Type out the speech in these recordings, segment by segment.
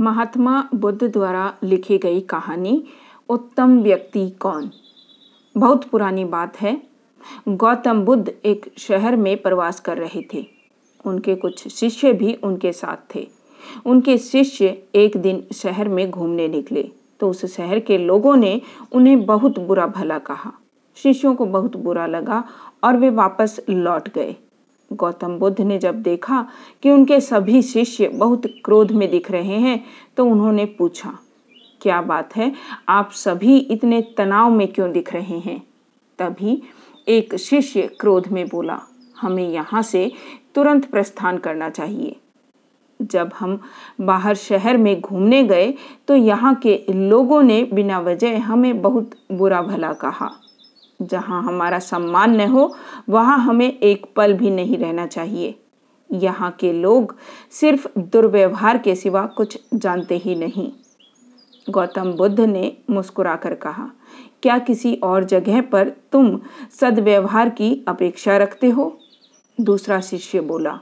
महात्मा बुद्ध द्वारा लिखी गई कहानी, उत्तम व्यक्ति कौन? बहुत पुरानी बात है। गौतम बुद्ध एक शहर में प्रवास कर रहे थे। उनके कुछ शिष्य भी उनके साथ थे। उनके शिष्य एक दिन शहर में घूमने निकले तो उस शहर के लोगों ने उन्हें बहुत बुरा भला कहा। शिष्यों को बहुत बुरा लगा और वे वापस लौट गए। गौतम बुद्ध ने जब देखा कि उनके सभी शिष्य बहुत क्रोध में दिख रहे हैं तो उन्होंने पूछा, क्या बात है? आप सभी इतने तनाव में क्यों दिख रहे हैं? तभी एक शिष्य क्रोध में बोला, हमें यहाँ से तुरंत प्रस्थान करना चाहिए। जब हम बाहर शहर में घूमने गए तो यहाँ के लोगों ने बिना वजह हमें बहुत बुरा भला कहा। जहाँ हमारा सम्मान न हो, वहाँ हमें एक पल भी नहीं रहना चाहिए। यहाँ के लोग सिर्फ़ दुर्व्यवहार के सिवा कुछ जानते ही नहीं। गौतम बुद्ध ने मुस्कुराकर कहा, क्या किसी और जगह पर तुम सदव्यवहार की अपेक्षा रखते हो? दूसरा शिष्य बोला,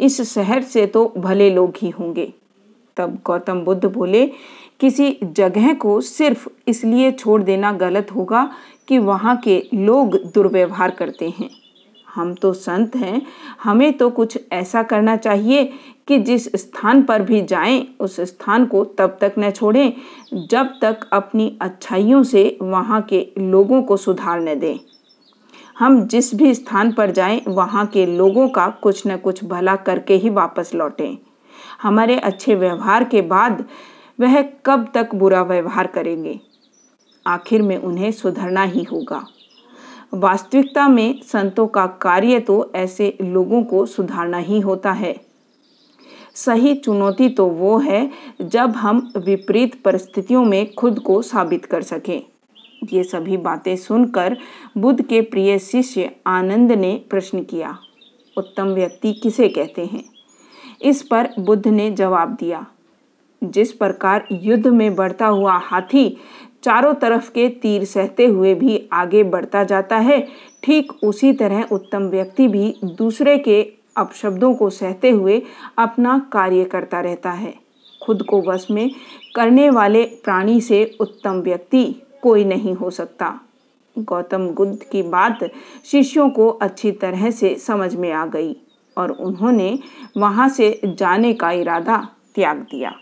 इस शहर से तो भले लोग ही होंगे। तब गौतम बुद्ध बोले किसी जगह को सिर्फ़ इसलिए छोड़ देना गलत होगा कि वहाँ के लोग दुर्व्यवहार करते हैं। हम तो संत हैं, हमें तो कुछ ऐसा करना चाहिए कि जिस स्थान पर भी जाएँ, उस स्थान को तब तक न छोड़ें, जब तक अपनी अच्छाइयों से वहाँ के लोगों को सुधार न दें। हम जिस भी स्थान पर जाएँ, वहाँ के लोगों का कुछ न कुछ भला करके ही वापस लौटें। हमारे अच्छे व्यवहार के बाद वह कब तक बुरा व्यवहार करेंगे? आखिर में उन्हें सुधरना ही होगा। वास्तविकता में संतों का कार्य तो ऐसे लोगों को सुधारना ही होता है। सही चुनौती तो वो है, जब हम विपरीत परिस्थितियों में खुद को साबित कर सकें। ये सभी बातें सुनकर बुद्ध के प्रिय शिष्य आनंद ने प्रश्न किया, उत्तम व्यक्ति किसे कहते हैं? इस पर बुद्ध ने जवाब दिया जिस प्रकार युद्ध में बढ़ता हुआ हाथी चारों तरफ़ के तीर सहते हुए भी आगे बढ़ता जाता है, ठीक उसी तरह उत्तम व्यक्ति भी दूसरे के अपशब्दों को सहते हुए अपना कार्य करता रहता है। खुद को वश में करने वाले प्राणी से उत्तम व्यक्ति कोई नहीं हो सकता। गौतम बुद्ध की बात शिष्यों को अच्छी तरह से समझ में आ गई और उन्होंने वहाँ से जाने का इरादा त्याग दिया।